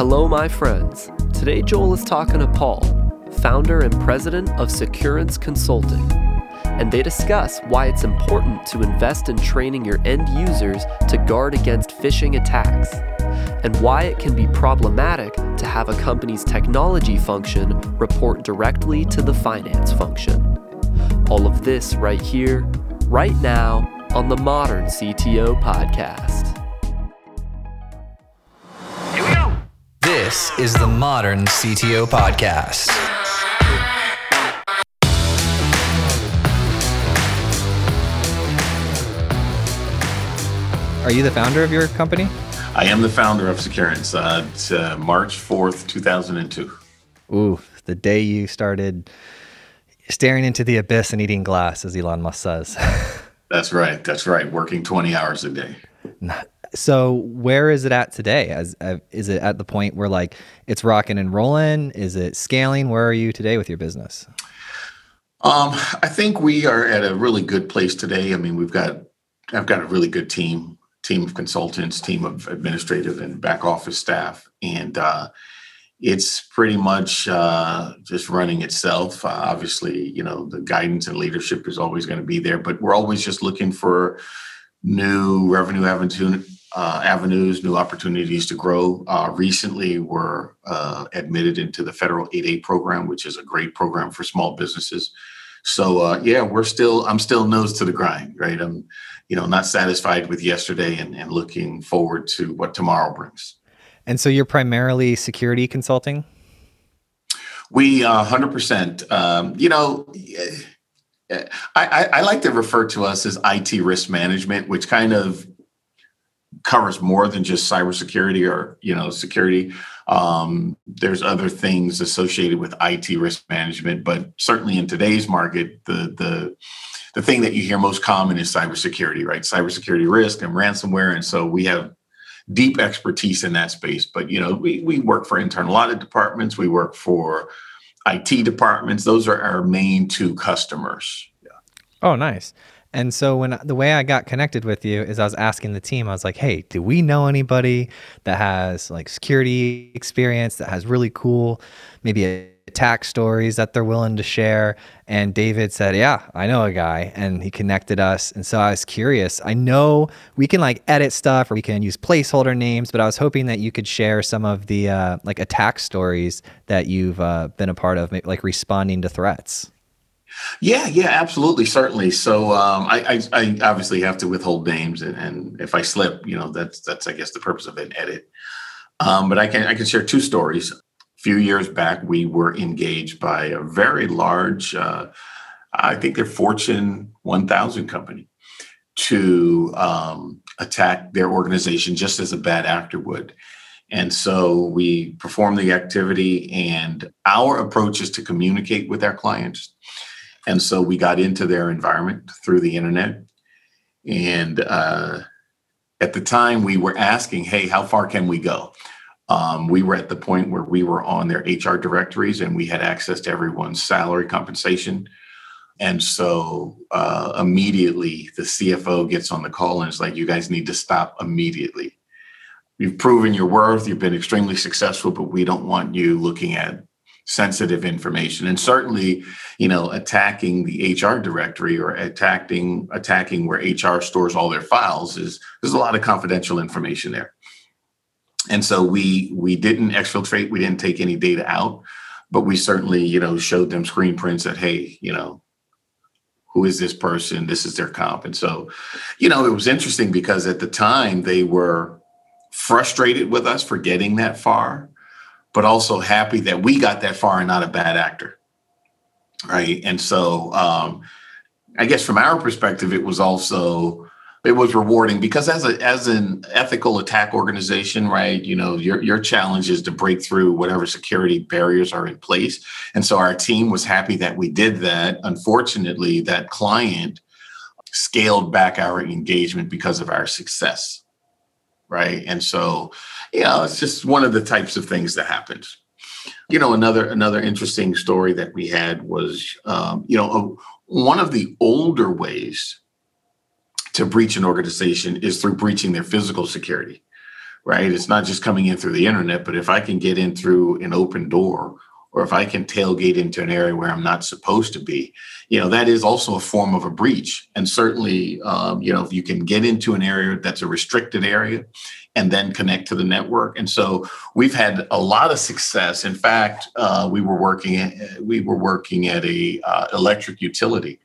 Hello, my friends. Today, Joel is talking to Paul, founder and president of Securance Consulting. And they discuss why it's important to invest in training your end users to guard against phishing attacks, and why it can be problematic to have a company's technology function report directly to the finance function. All of this right here, right now, on the Modern CTO Podcast. This is the Modern CTO Podcast. Are you the founder of your company? I am the founder of Securance. Uh, it's, uh, March 4th, 2002. Ooh, the day you started staring into the abyss and eating glass, as Elon Musk says. That's right. That's right. Working 20 hours a day. So where is it at today? As uh, is it at the point where like it's rocking and rolling? Is it scaling? Where are you today with your business? Um, I think we are at a really good place today. I mean, we've got I've got a really good team, team of consultants, team of administrative and back office staff, and uh, it's pretty much uh, just running itself. Uh, obviously, you know the guidance and leadership is always going to be there, but we're always just looking for new revenue avenue, uh, avenues, new opportunities to grow. Uh, recently, we're uh, admitted into the federal 8A program, which is a great program for small businesses. So uh, yeah, we're still I'm still nose to the grind, right? I'm you know not satisfied with yesterday and, and looking forward to what tomorrow brings. And so you're primarily security consulting. We uh, 100%. Um, you know. I, I, I like to refer to us as IT risk management, which kind of covers more than just cybersecurity or you know security. Um, there's other things associated with IT risk management, but certainly in today's market, the the the thing that you hear most common is cybersecurity, right? Cybersecurity risk and ransomware, and so we have deep expertise in that space. But you know, we we work for internal audit departments, we work for IT departments. Those are our main two customers. Oh, nice. And so when the way I got connected with you is I was asking the team, I was like, "Hey, do we know anybody that has like security experience that has really cool maybe attack stories that they're willing to share?" And David said, "Yeah, I know a guy." And he connected us. And so I was curious. I know we can like edit stuff or we can use placeholder names, but I was hoping that you could share some of the uh, like attack stories that you've uh, been a part of, like responding to threats. Yeah, yeah, absolutely, certainly. So um, I, I, I, obviously have to withhold names, and, and, if I slip, you know, that's that's I guess the purpose of an edit. Um, but I can I can share two stories. A few years back, we were engaged by a very large, uh, I think they're Fortune 1000 company, to um, attack their organization just as a bad actor would. And so we perform the activity, and our approach is to communicate with our clients and so we got into their environment through the internet. And uh, at the time, we were asking, hey, how far can we go? Um, we were at the point where we were on their HR directories and we had access to everyone's salary compensation. And so uh, immediately the CFO gets on the call and is like, you guys need to stop immediately. You've proven your worth, you've been extremely successful, but we don't want you looking at sensitive information. And certainly you know attacking the hr directory or attacking attacking where hr stores all their files is there's a lot of confidential information there. And so we we didn't exfiltrate we didn't take any data out but we certainly you know showed them screen prints that hey you know who is this person? This is their comp. And so you know it was interesting because at the time they were frustrated with us for getting that far but also happy that we got that far and not a bad actor. Right. And so um, I guess from our perspective, it was also it was rewarding because as a as an ethical attack organization, right, you know, your your challenge is to break through whatever security barriers are in place. And so our team was happy that we did that. Unfortunately, that client scaled back our engagement because of our success. Right. And so you know, it's just one of the types of things that happens. You know, another another interesting story that we had was, um, you know, a, one of the older ways to breach an organization is through breaching their physical security, right? It's not just coming in through the internet, but if I can get in through an open door or if I can tailgate into an area where I'm not supposed to be, you know, that is also a form of a breach. And certainly, um, you know, if you can get into an area that's a restricted area and then connect to the network. And so we've had a lot of success. In fact, uh, we were working we were working at a uh, electric utility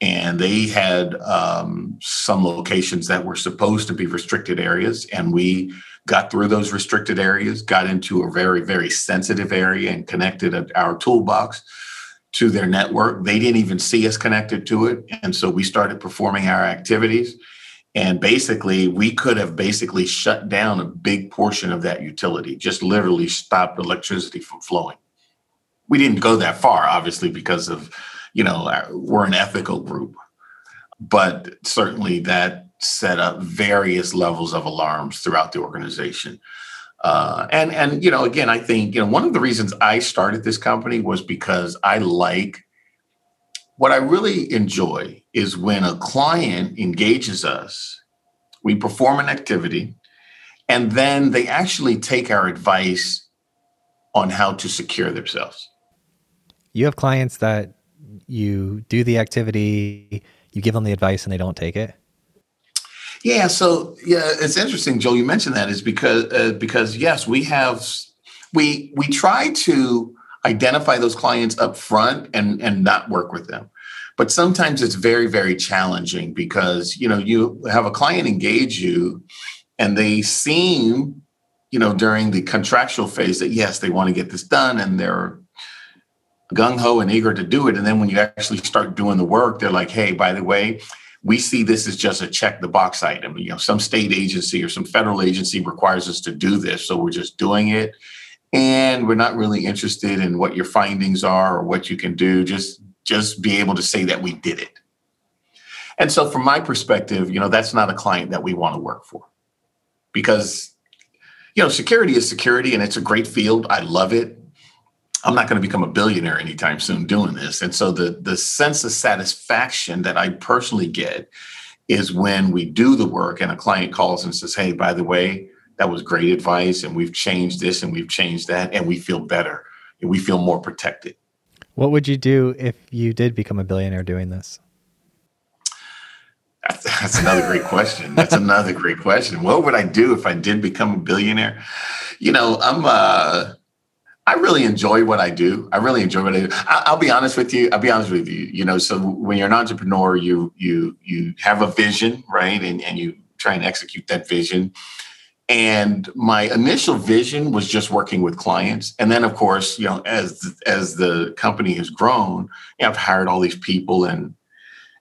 and they had um, some locations that were supposed to be restricted areas and we got through those restricted areas got into a very very sensitive area and connected our toolbox to their network. They didn't even see us connected to it. And so we started performing our activities. And basically we could have basically shut down a big portion of that utility just literally stopped electricity from flowing. We didn't go that far obviously because of you know, we're an ethical group, but certainly that set up various levels of alarms throughout the organization. Uh, and and you know, again, I think you know one of the reasons I started this company was because I like what I really enjoy is when a client engages us, we perform an activity, and then they actually take our advice on how to secure themselves. You have clients that you do the activity, you give them the advice, and they don't take it? Yeah, so yeah, it's interesting, Joel. You mentioned that is because uh, because yes, we have we we try to identify those clients up front and and not work with them but sometimes it's very very challenging because you know you have a client engage you and they seem you know during the contractual phase that yes they want to get this done and they're gung ho and eager to do it. And then when you actually start doing the work, they're like, hey, by the way, we see this as just a check the box item. You know, some state agency or some federal agency requires us to do this. So we're just doing it. And we're not really interested in what your findings are or what you can do. Just just be able to say that we did it. And so from my perspective, you know, that's not a client that we want to work for. Because you know, security is security and it's a great field. I love it. I'm not going to become a billionaire anytime soon doing this. And so the the sense of satisfaction that I personally get is when we do the work and a client calls and says, "Hey, by the way, that was great advice and we've changed this and we've changed that and we feel better and we feel more protected." What would you do if you did become a billionaire doing this? That's, that's another great question. That's another great question. What would I do if I did become a billionaire? You know, I'm uh I really enjoy what I do. I really enjoy what I do. I, will be honest with you. I'll be honest with you. You know, so when you're an entrepreneur, you you you have a vision, right? And and you try and execute that vision. And my initial vision was just working with clients, and then of course, you know, as as the company has grown, you know, I've hired all these people, and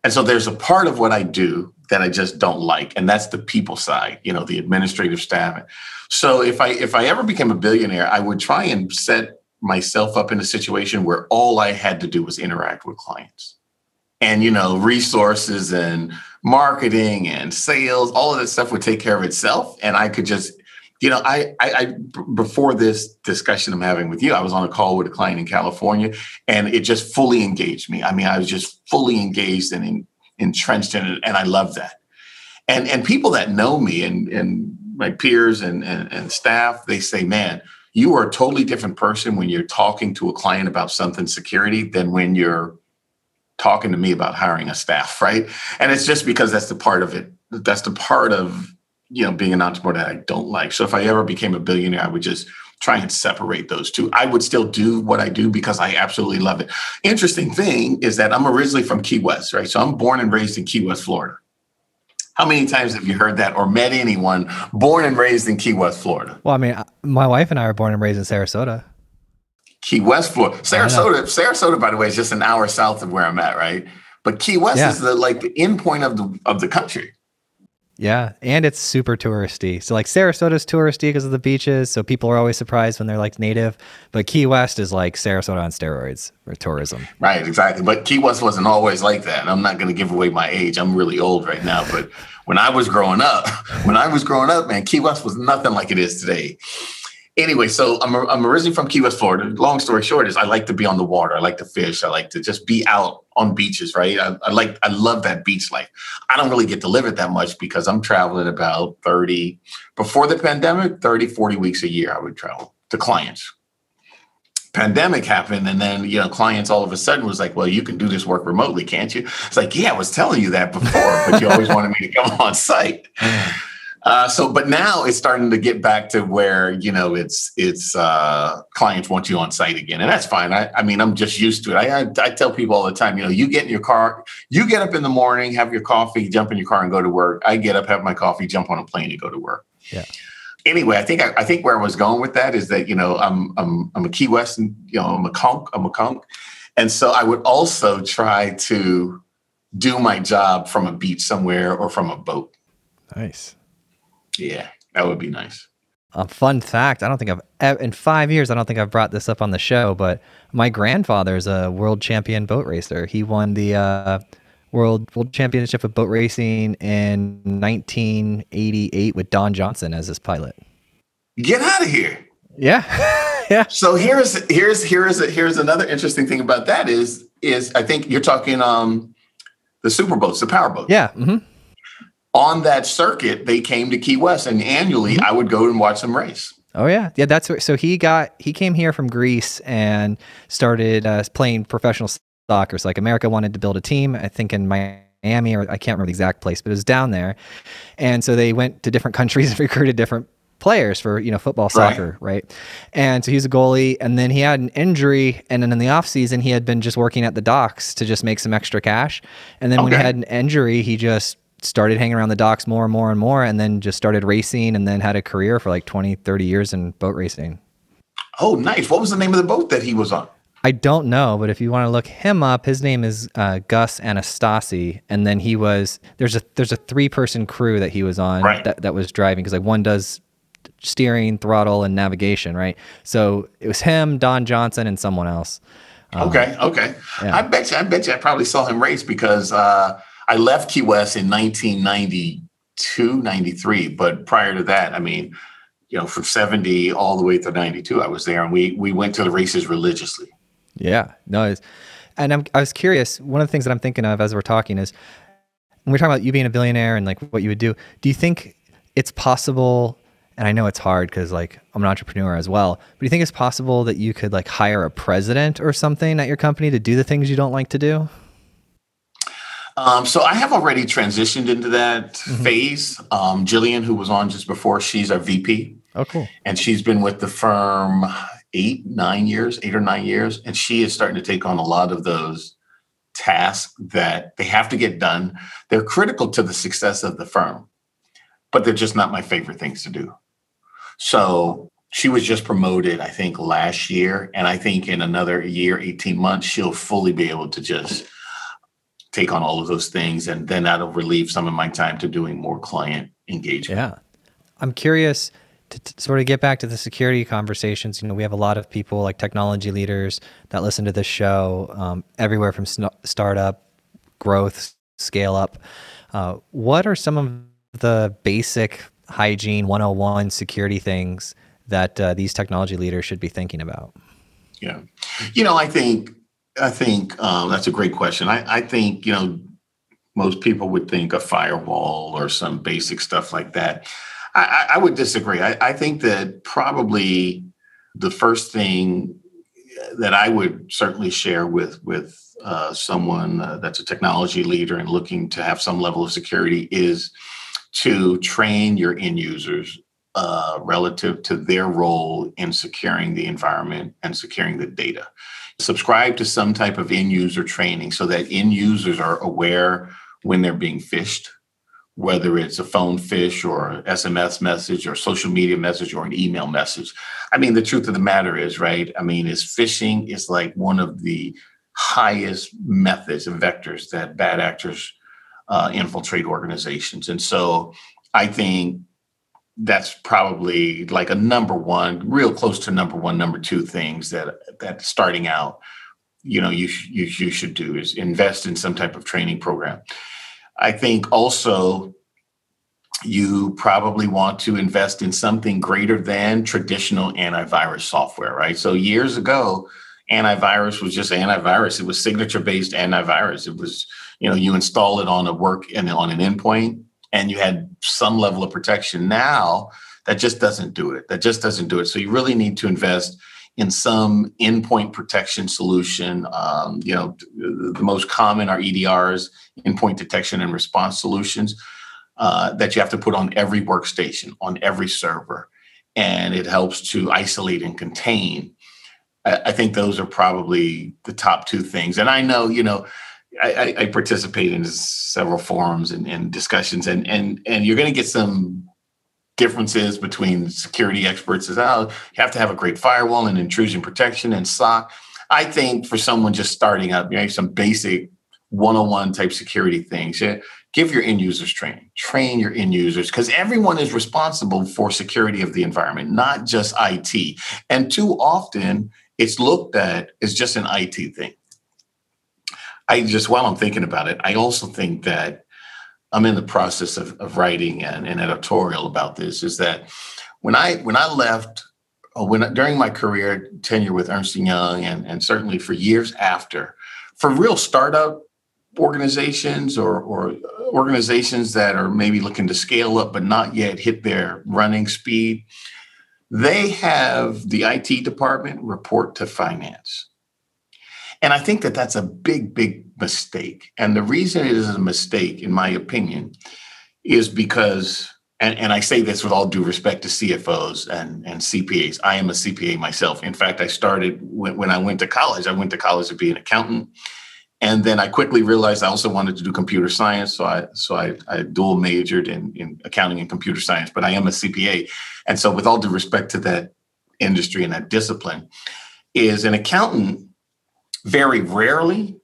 and so there's a part of what I do that I just don't like, and that's the people side. You know, the administrative staff. So if I if I ever became a billionaire, I would try and set myself up in a situation where all I had to do was interact with clients. And you know, resources and marketing and sales, all of that stuff would take care of itself. And I could just, you know, I, I, I before this discussion I'm having with you, I was on a call with a client in California and it just fully engaged me. I mean, I was just fully engaged and in, entrenched in it. And I love that. And and people that know me and and my peers and, and, and staff, they say, man, you are a totally different person when you're talking to a client about something security than when you're talking to me about hiring a staff, right? And it's just because that's the part of it. That's the part of you know being an entrepreneur that I don't like. So if I ever became a billionaire, I would just try and separate those two. I would still do what I do because I absolutely love it. Interesting thing is that I'm originally from Key West, right? So I'm born and raised in Key West, Florida. How many times have you heard that or met anyone born and raised in Key West, Florida? Well, I mean, my wife and I were born and raised in Sarasota. Key West, Florida. Sarasota, Sarasota, by the way, is just an hour south of where I'm at, right? But Key West yeah. is the like the end point of the of the country. Yeah, and it's super touristy. So like Sarasota's touristy because of the beaches, so people are always surprised when they're like native. But Key West is like Sarasota on steroids for tourism. Right, exactly. But Key West wasn't always like that. I'm not going to give away my age. I'm really old right now, but when I was growing up, when I was growing up, man, Key West was nothing like it is today. Anyway, so I'm, I'm originally from Key West, Florida. Long story short is I like to be on the water. I like to fish. I like to just be out on beaches, right? I, I like, I love that beach life. I don't really get to live it that much because I'm traveling about 30, before the pandemic, 30, 40 weeks a year I would travel to clients. Pandemic happened, and then you know, clients all of a sudden was like, "Well, you can do this work remotely, can't you?" It's like, "Yeah, I was telling you that before, but you always wanted me to come on site." Uh, so, but now it's starting to get back to where you know it's it's uh, clients want you on site again, and that's fine. I, I mean, I'm just used to it. I, I, I tell people all the time, you know, you get in your car, you get up in the morning, have your coffee, jump in your car, and go to work. I get up, have my coffee, jump on a plane, and go to work. Yeah. Anyway, I think I, I think where I was going with that is that you know I'm I'm I'm a Key West, you know, I'm a conch, I'm a conch, and so I would also try to do my job from a beach somewhere or from a boat. Nice. Yeah, that would be nice. A fun fact: I don't think I've in five years. I don't think I've brought this up on the show, but my grandfather is a world champion boat racer. He won the uh, world world championship of boat racing in 1988 with Don Johnson as his pilot. Get out of here. Yeah, yeah. So here's here's here's here's another interesting thing about that is is I think you're talking um the super boats, the power boats. Yeah. hmm On that circuit, they came to Key West, and annually I would go and watch them race. Oh yeah, yeah. That's what, so he got. He came here from Greece and started uh, playing professional soccer. So like America wanted to build a team. I think in Miami or I can't remember the exact place, but it was down there. And so they went to different countries and recruited different players for you know football, soccer, right? And so he's a goalie. And then he had an injury, and then in the off season he had been just working at the docks to just make some extra cash. And then when he had an injury, he just started hanging around the docks more and more and more and then just started racing and then had a career for like 20 30 years in boat racing Oh, nice. What was the name of the boat that he was on? I don't know, but if you want to look him up, his name is uh, Gus Anastasi, and then he was there's a there's a three person crew that he was on Right. that, that was driving because like one does steering, throttle, and navigation, right? So it was him, Don Johnson, and someone else. Okay, okay. yeah. I bet you, I bet you, I probably saw him race because uh, I left Key West in 1992, 93. But prior to that, I mean, you know, from 70 all the way to 92, I was there, and we we went to the races religiously. Yeah, no, and I'm, I was curious. One of the things that I'm thinking of as we're talking is when we're talking about you being a billionaire and like what you would do. Do you think it's possible? And I know it's hard because like I'm an entrepreneur as well. But do you think it's possible that you could like hire a president or something at your company to do the things you don't like to do? Um, so I have already transitioned into that phase. Um, Jillian, who was on just before, she's our VP. Oh, cool. and she's been with the firm eight, nine years, eight or nine years, and she is starting to take on a lot of those tasks that they have to get done. They're critical to the success of the firm, but they're just not my favorite things to do. So she was just promoted, I think, last year, and I think in another year, 18 months, she'll fully be able to just take on all of those things, and then that'll relieve some of my time to doing more client engagement. Yeah. I'm curious to, to sort of get back to the security conversations. You know, we have a lot of people like technology leaders that listen to this show um, everywhere from sn- startup, growth, scale up. Uh, what are some of the basic hygiene 101 security things that uh, these technology leaders should be thinking about? Yeah. You know, I think I think um, that's a great question. I, I think, you know, most people would think a firewall or some basic stuff like that. I, I, would disagree. I, I think that probably the first thing that I would certainly share with with uh, someone uh, that's a technology leader and looking to have some level of security is to train your end users uh, relative to their role in securing the environment and securing the data. Subscribe to some type of end user training so that end users are aware when they're being phished, whether it's a phone fish or SMS message or social media message or an email message. I mean, the truth of the matter is, right? I mean, is phishing is like one of the highest methods and vectors that bad actors uh, infiltrate organizations. And so I think that's probably like a number one, real close to number one, number two things that that starting out, you know, you sh- you you should do is invest in some type of training program. I think also you probably want to invest in something greater than traditional antivirus software, right? So years ago, antivirus was just antivirus. It was signature based antivirus. It was, you know, you install it on a work and on an endpoint and you had some level of protection. Now that just doesn't do it. That just doesn't do it. So you really need to invest in some endpoint protection solution. Um, you know, the most common are EDRs, endpoint detection and response solutions uh, that you have to put on every workstation, on every server, and it helps to isolate and contain. I, I think those are probably the top two things. And I know, you know, I, I, participate in several forums and, and discussions, and and and you're going to get some differences between security experts. Is oh, you have to have a great firewall and intrusion protection and SOC. I think for someone just starting up, you know, some basic one-on-one type security things. Yeah, give your end users training. Train your end users because everyone is responsible for security of the environment, not just IT. And too often, it's looked at as just an IT thing. I just, while I'm thinking about it, I also think that I'm in the process of, of writing an, an editorial about this. Is that when I when I left, uh, when during my career tenure with Ernst Young, and and certainly for years after, for real startup organizations or or organizations that are maybe looking to scale up but not yet hit their running speed, they have the IT department report to finance. And I think that that's a big, big mistake. And the reason it is a mistake, in my opinion, is because, and, and I say this with all due respect to CFOs and, and CPAs, I am a CPA myself. In fact, I started when, when I went to college, I went to college to be an accountant. And then I quickly realized I also wanted to do computer science. So I so I, I dual majored in, in accounting and computer science, but I am a CPA. And so with all due respect to that industry and that discipline, is an accountant very rarely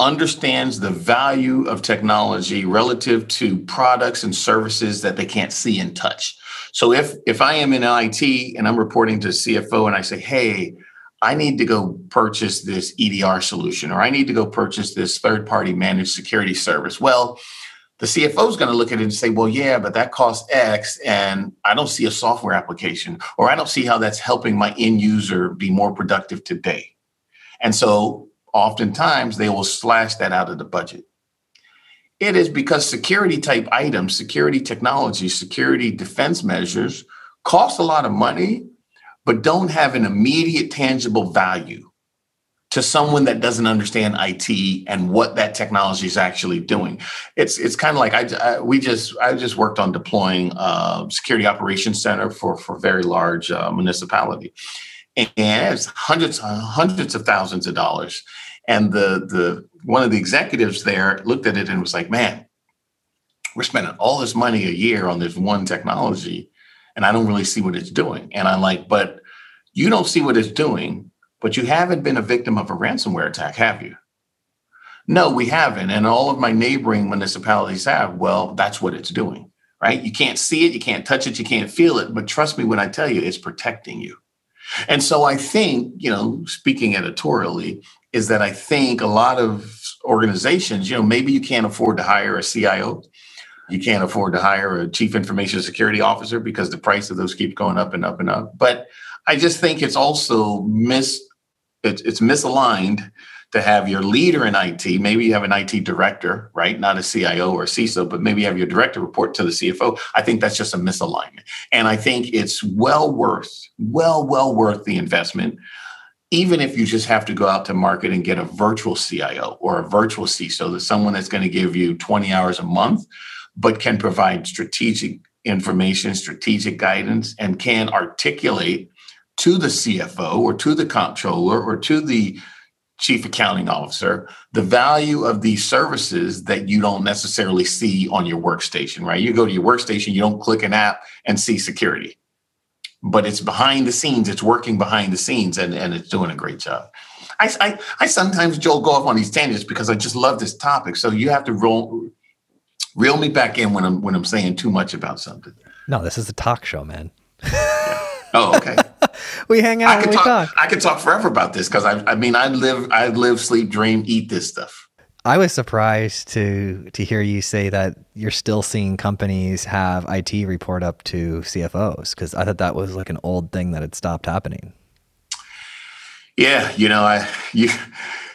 understands the value of technology relative to products and services that they can't see and touch. So if if I am in IT and I'm reporting to CFO and I say, "Hey, I need to go purchase this EDR solution or I need to go purchase this third-party managed security service." Well, the CFO is going to look at it and say, "Well, yeah, but that costs X and I don't see a software application or I don't see how that's helping my end user be more productive today." And so oftentimes they will slash that out of the budget. It is because security type items, security technology, security defense measures cost a lot of money, but don't have an immediate tangible value to someone that doesn't understand IT and what that technology is actually doing. It's it's kind of like I, I, we just I just worked on deploying a security operations center for for very large uh, municipality, and it's hundreds hundreds of thousands of dollars. And the the one of the executives there looked at it and was like, "Man, we're spending all this money a year on this one technology, and I don't really see what it's doing." And I'm like, "But you don't see what it's doing, but you haven't been a victim of a ransomware attack, have you?" No, we haven't. And all of my neighboring municipalities have. Well, that's what it's doing, right? You can't see it, you can't touch it, you can't feel it. But trust me when I tell you, it's protecting you. And so I think, you know, speaking editorially, is that I think a lot of organizations, you know, maybe you can't afford to hire a CIO. You can't afford to hire a chief information security officer because the price of those keeps going up and up and up. But I just think it's also mis it's, it's misaligned to have your leader in IT, maybe you have an IT director, right? Not a CIO or CISO, but maybe you have your director report to the CFO. I think that's just a misalignment. And I think it's well worth, well, well worth the investment, even if you just have to go out to market and get a virtual CIO or a virtual CISO, that's someone that's going to give you 20 hours a month, but can provide strategic information, strategic guidance, and can articulate to the CFO or to the comptroller or to the chief accounting officer the value of these services that you don't necessarily see on your workstation right? You go to your workstation you don't click an app and see security. But it's behind the scenes it's working behind the scenes and, and it's doing a great job. I, I, I sometimes joel go off on these tangents because i just love this topic. So you have to roll reel me back in when i'm when i'm saying too much about something. No this is a talk show man. Oh okay we hang out I could talk, talk, I could talk forever about this because I, I mean, I live, I live, sleep, dream, eat this stuff. I was surprised to to hear you say that you're still seeing companies have IT report up to CFOs because I thought that was like an old thing that had stopped happening. Yeah, you know, I you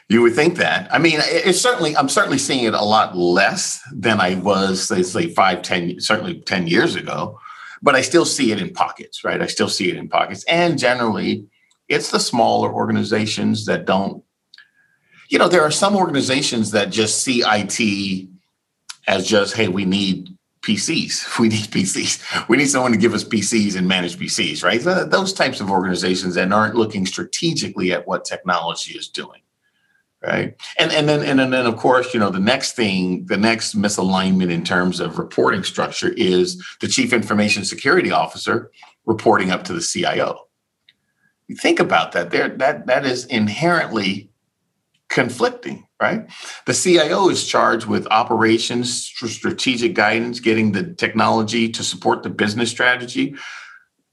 you would think that. I mean, it's certainly I'm certainly seeing it a lot less than I was, say, say five, ten, certainly ten years ago. But I still see it in pockets, right? I still see it in pockets, and generally, it's the smaller organizations that don't you know, there are some organizations that just see IT as just, hey, we need PCs. We need PCs. We need someone to give us PCs and manage PCs, right? Those types of organizations that aren't looking strategically at what technology is doing, right? And and then and then of course, you know, the next thing, the next misalignment in terms of reporting structure is the chief information security officer reporting up to the CIO. You think about that. There, that that is inherently conflicting, right? The CIO is charged with operations, strategic guidance, getting the technology to support the business strategy.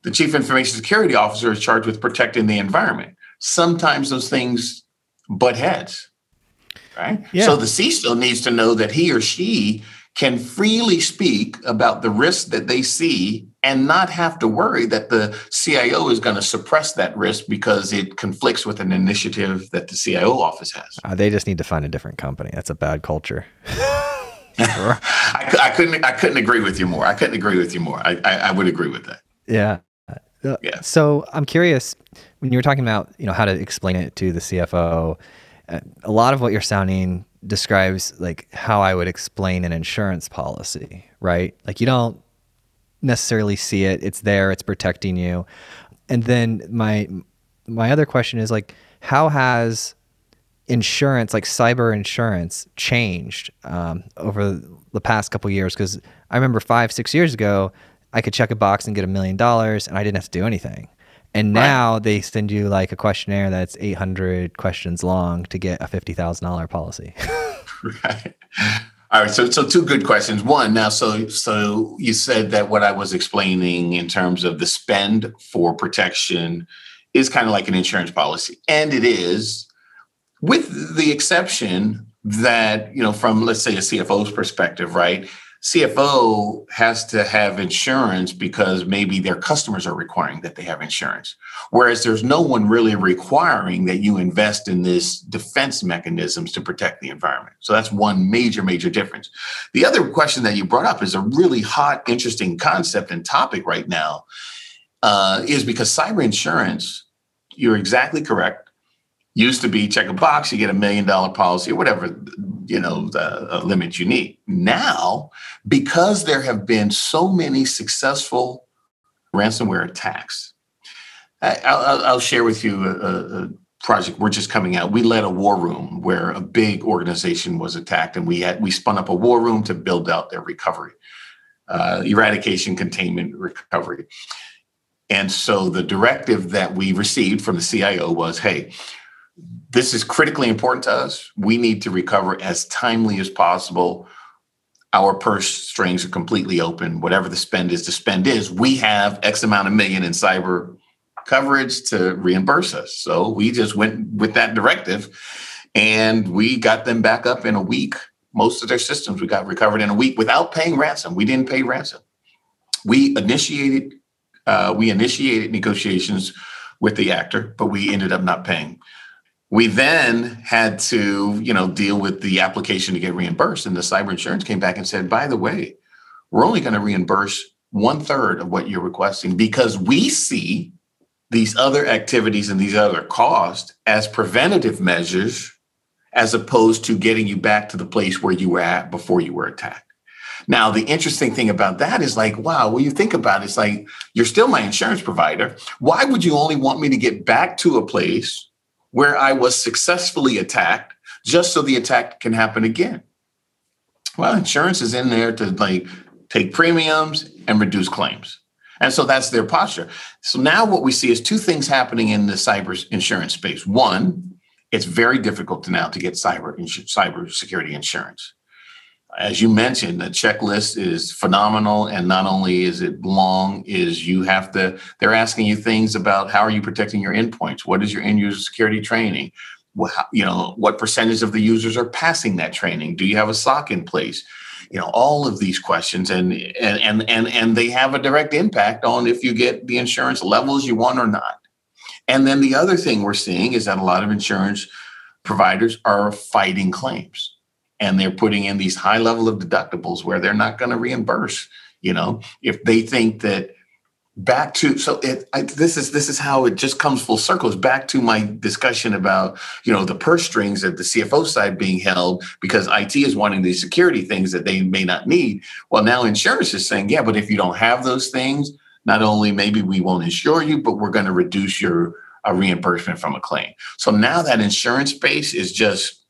The chief information security officer is charged with protecting the environment. Sometimes those things butt heads, right? Yeah. So the CISO needs to know that he or she can freely speak about the risks that they see and not have to worry that the CIO is going to suppress that risk because it conflicts with an initiative that the CIO office has. Uh, they just need to find a different company. That's a bad culture. I, I, couldn't. I couldn't agree with you more. I couldn't agree with you more. I, I, I would agree with that. Yeah. Yeah. So I'm curious when you were talking about you know how to explain it to the CFO. Uh, a lot of what you're sounding describes like how I would explain an insurance policy, right? Like you don't necessarily see it. It's there, it's protecting you. And then my my other question is like how has insurance like cyber insurance changed um, over the past couple years because i remember five six years ago i could check a box and get a million dollars and i didn't have to do anything and now right. they send you like a questionnaire that's 800 questions long to get a $50000 policy right all right, so so two good questions. One, now, so so you said that what I was explaining in terms of the spend for protection is kind of like an insurance policy, and it is, with the exception that you know from let's say a CFO's perspective, right? CFO has to have insurance because maybe their customers are requiring that they have insurance. Whereas there's no one really requiring that you invest in this defense mechanisms to protect the environment. So that's one major, major difference. The other question that you brought up is a really hot, interesting concept and topic right now, uh, is because cyber insurance, you're exactly correct used to be check a box you get a million dollar policy or whatever you know the limit you need. Now because there have been so many successful ransomware attacks I, will share with you a, a, project we're just coming out. We led a war room where a big organization was attacked and we had we spun up a war room to build out their recovery uh, eradication containment recovery. And so the directive that we received from the cio was hey this is critically important to us. We need to recover as timely as possible. Our purse strings are completely open. Whatever the spend is, the spend is. We have X amount of million in cyber coverage to reimburse us. So we just went with that directive and we got them back up in a week. Most of their systems we got recovered in a week without paying ransom. We didn't pay ransom. We initiated uh, we initiated negotiations with the actor, but we ended up not paying. We then had to, you know, deal with the application to get reimbursed. And the cyber insurance came back and said, by the way, we're only going to reimburse one third of what you're requesting because we see these other activities and these other costs as preventative measures as opposed to getting you back to the place where you were at before you were attacked. Now, the interesting thing about that is like, wow, when you think about it, it's like, you're still my insurance provider. Why would you only want me to get back to a place where I was successfully attacked just so the attack can happen again. Well, insurance is in there to like take premiums and reduce claims. And so that's their posture. So now what we see is two things happening in the cyber insurance space. One, it's very difficult to now to get cyber cyber security insurance as you mentioned, the checklist is phenomenal. And not only is it long, is you have to, they're asking you things about how are you protecting your endpoints? What is your end user security training? you know, what percentage of the users are passing that training? Do you have a SOC in place? You know, all of these questions, and and and and and they have a direct impact on if you get the insurance levels you want or not. And then the other thing we're seeing is that a lot of insurance providers are fighting claims and they're putting in these high level of deductibles where they're not going to reimburse you know if they think that back to so it I, this is this is how it just comes full circles back to my discussion about you know the purse strings at the cfo side being held because it is wanting these security things that they may not need. Well now insurance is saying yeah but if you don't have those things not only maybe we won't insure you but we're going to reduce your uh, reimbursement from a claim. So now that insurance space is just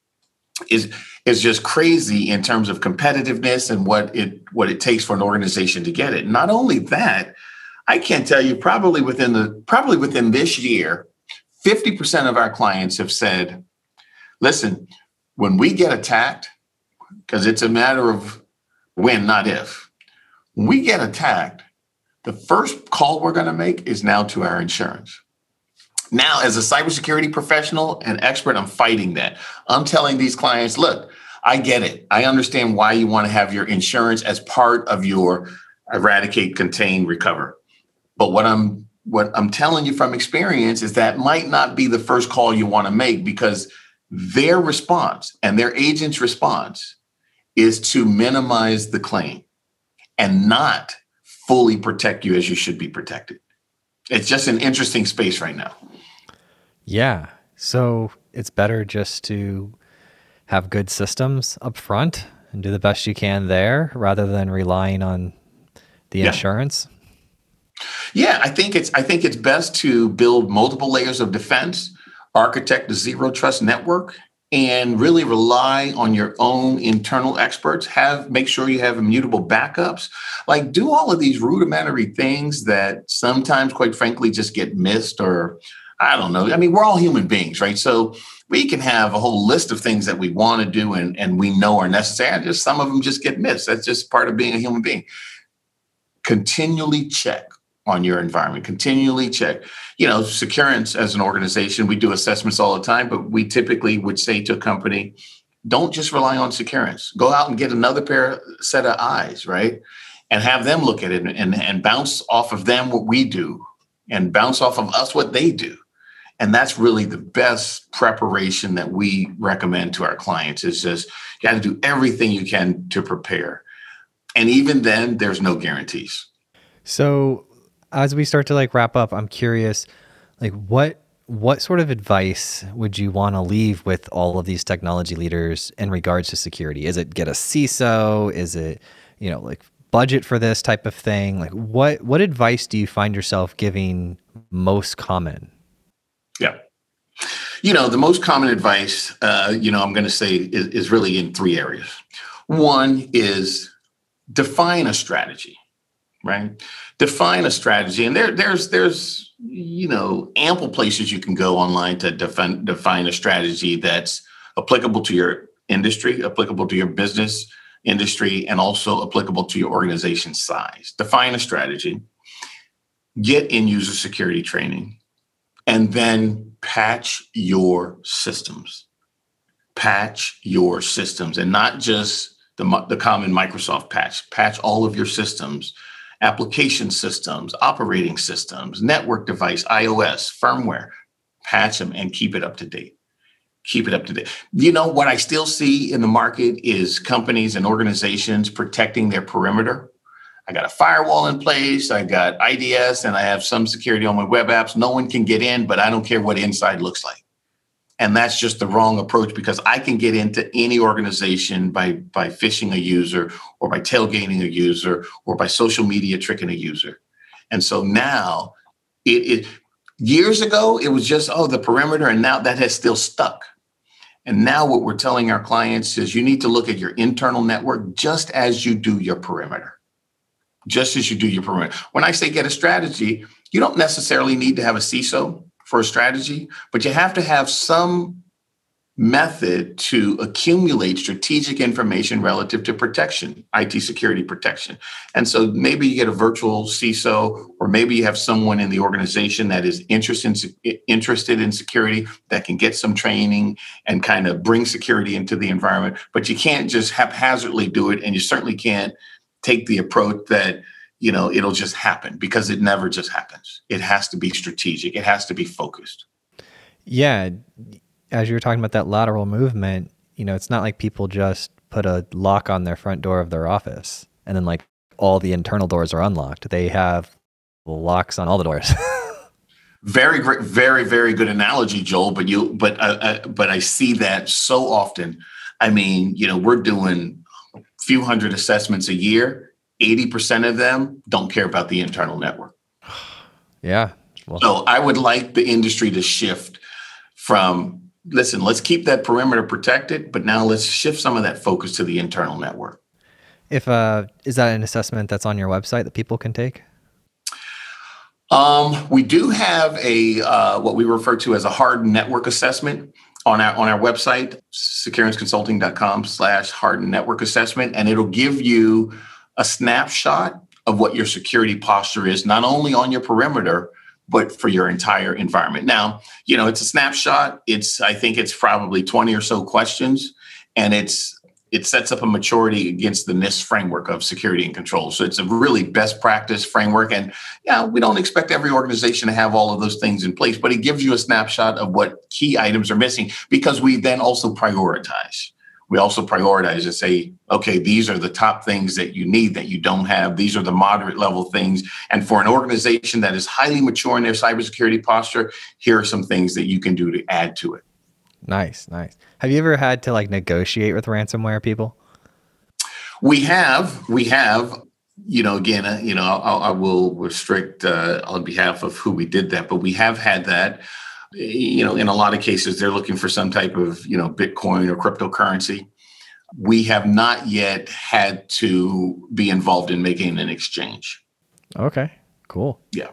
is is just crazy in terms of competitiveness and what it what it takes for an organization to get it. Not only that, I can't tell you probably within the probably within this year, 50% of our clients have said, listen, when we get attacked, because it's a matter of when, not if, when we get attacked, the first call we're going to make is now to our insurance. Now, as a cybersecurity professional and expert, I'm fighting that. I'm telling these clients, look, I get it. I understand why you want to have your insurance as part of your eradicate, contain, recover. But what I'm what I'm telling you from experience is that might not be the first call you want to make because their response and their agent's response is to minimize the claim and not fully protect you as you should be protected. It's just an interesting space right now. Yeah. So it's better just to have good systems up front and do the best you can there rather than relying on the yeah. insurance. Yeah, I think it's I think it's best to build multiple layers of defense, architect a zero trust network, and really rely on your own internal experts. Have make sure you have immutable backups. Like do all of these rudimentary things that sometimes, quite frankly, just get missed or I don't know. I mean, we're all human beings, right? So we can have a whole list of things that we want to do and, and we know are necessary. Just some of them just get missed. That's just part of being a human being. Continually check on your environment. Continually check. You know, Securance as an organization, we do assessments all the time, but we typically would say to a company, don't just rely on Securance. Go out and get another pair set of eyes, right? And have them look at it and, and, and bounce off of them what we do and bounce off of us what they do and that's really the best preparation that we recommend to our clients is just you got to do everything you can to prepare. And even then there's no guarantees. So as we start to like wrap up i'm curious like what what sort of advice would you want to leave with all of these technology leaders in regards to security? Is it get a ciso is it you know like budget for this type of thing? Like what what advice do you find yourself giving most common yeah. You know, the most common advice, uh, you know, I'm going to say is, is really in three areas. One is define a strategy, right? Define a strategy, and there, there's, there's, you know, ample places you can go online to define define a strategy that's applicable to your industry, applicable to your business industry, and also applicable to your organization size. Define a strategy. Get end user security training and then patch your systems. Patch your systems and not just the, the common Microsoft patch. Patch all of your systems, application systems, operating systems, network device, iOS, firmware. Patch them and keep it up to date. Keep it up to date. You know, what I still see in the market is companies and organizations protecting their perimeter I got a firewall in place, I got IDS, and I have some security on my web apps. No one can get in, but I don't care what inside looks like. And that's just the wrong approach because I can get into any organization by by phishing a user or by tailgating a user or by social media tricking a user. And so now it, it years ago it was just oh the perimeter and now that has still stuck. And now what we're telling our clients is you need to look at your internal network just as you do your perimeter just as you do your perimeter. When I say get a strategy, you don't necessarily need to have a CISO for a strategy, but you have to have some method to accumulate strategic information relative to protection, IT security protection. And so maybe you get a virtual CISO, or maybe you have someone in the organization that is interested in, interested in security that can get some training and kind of bring security into the environment. But you can't just haphazardly do it, and you certainly can't take the approach that you know it'll just happen because it never just happens. It has to be strategic. It has to be focused. Yeah, as you were talking about that lateral movement, you know, it's not like people just put a lock on their front door of their office and then like all the internal doors are unlocked. They have locks on all the doors. very great, very very good analogy, Joel. But you, but uh, uh, but I see that so often. I mean, you know, we're doing few hundred assessments a year. Eighty percent of them don't care about the internal network. Yeah. Well. So I would like the industry to shift from listen, let's keep that perimeter protected, but now let's shift some of that focus to the internal network. If uh, is that an assessment that's on your website that people can take? Um, we do have a uh, what we refer to as a hard network assessment on our on our website, securanceconsulting.com slash hardened network assessment, and it'll give you a snapshot of what your security posture is, not only on your perimeter, but for your entire environment. Now, you know, it's a snapshot. It's I think it's probably 20 or so questions and it's it sets up a maturity against the NIST framework of security and control. So it's a really best practice framework. And yeah, we don't expect every organization to have all of those things in place, but it gives you a snapshot of what key items are missing because we then also prioritize we also prioritize and say, okay, these are the top things that you need that you don't have. These are the moderate level things. And for an organization that is highly mature in their cybersecurity posture, here are some things that you can do to add to it. Nice, nice. Have you ever had to like negotiate with ransomware people? We have, we have. You know, again, uh, you know, I'll, I will restrict uh, on behalf of who we did that, but we have had that you know, in a lot of cases, they're looking for some type of, you know, Bitcoin or cryptocurrency. We have not yet had to be involved in making an exchange. Okay, cool. Yeah.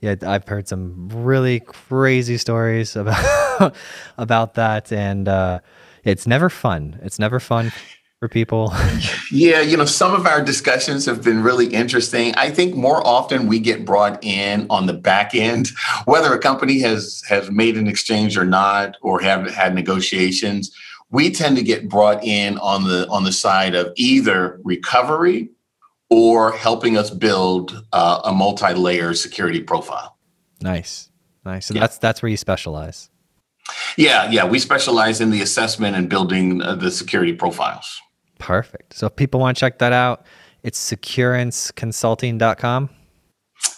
Yeah, I've heard some really crazy stories about about that, and uh, it's never fun. It's never fun for people? yeah, you know, some of our discussions have been really interesting. I think more often we get brought in on the back end, whether a company has has made an exchange or not, or have had negotiations. We tend to get brought in on the on the side of either recovery or helping us build uh, a multi-layer security profile. Nice, nice. So yeah. that's that's where you specialize. Yeah, yeah, we specialize in the assessment and building uh, the security profiles. Perfect. So if people want to check that out, it's securanceconsulting.com.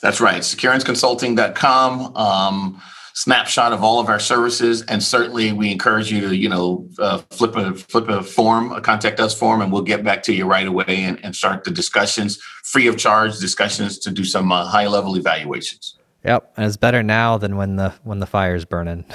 That's right. Securanceconsulting.com. Um, snapshot of all of our services, and certainly we encourage you to, you know, uh, flip a flip a form, a contact us form, and we'll get back to you right away and, and start the discussions, free of charge discussions to do some uh, high level evaluations. Yep, and it's better now than when the when the fire's burning.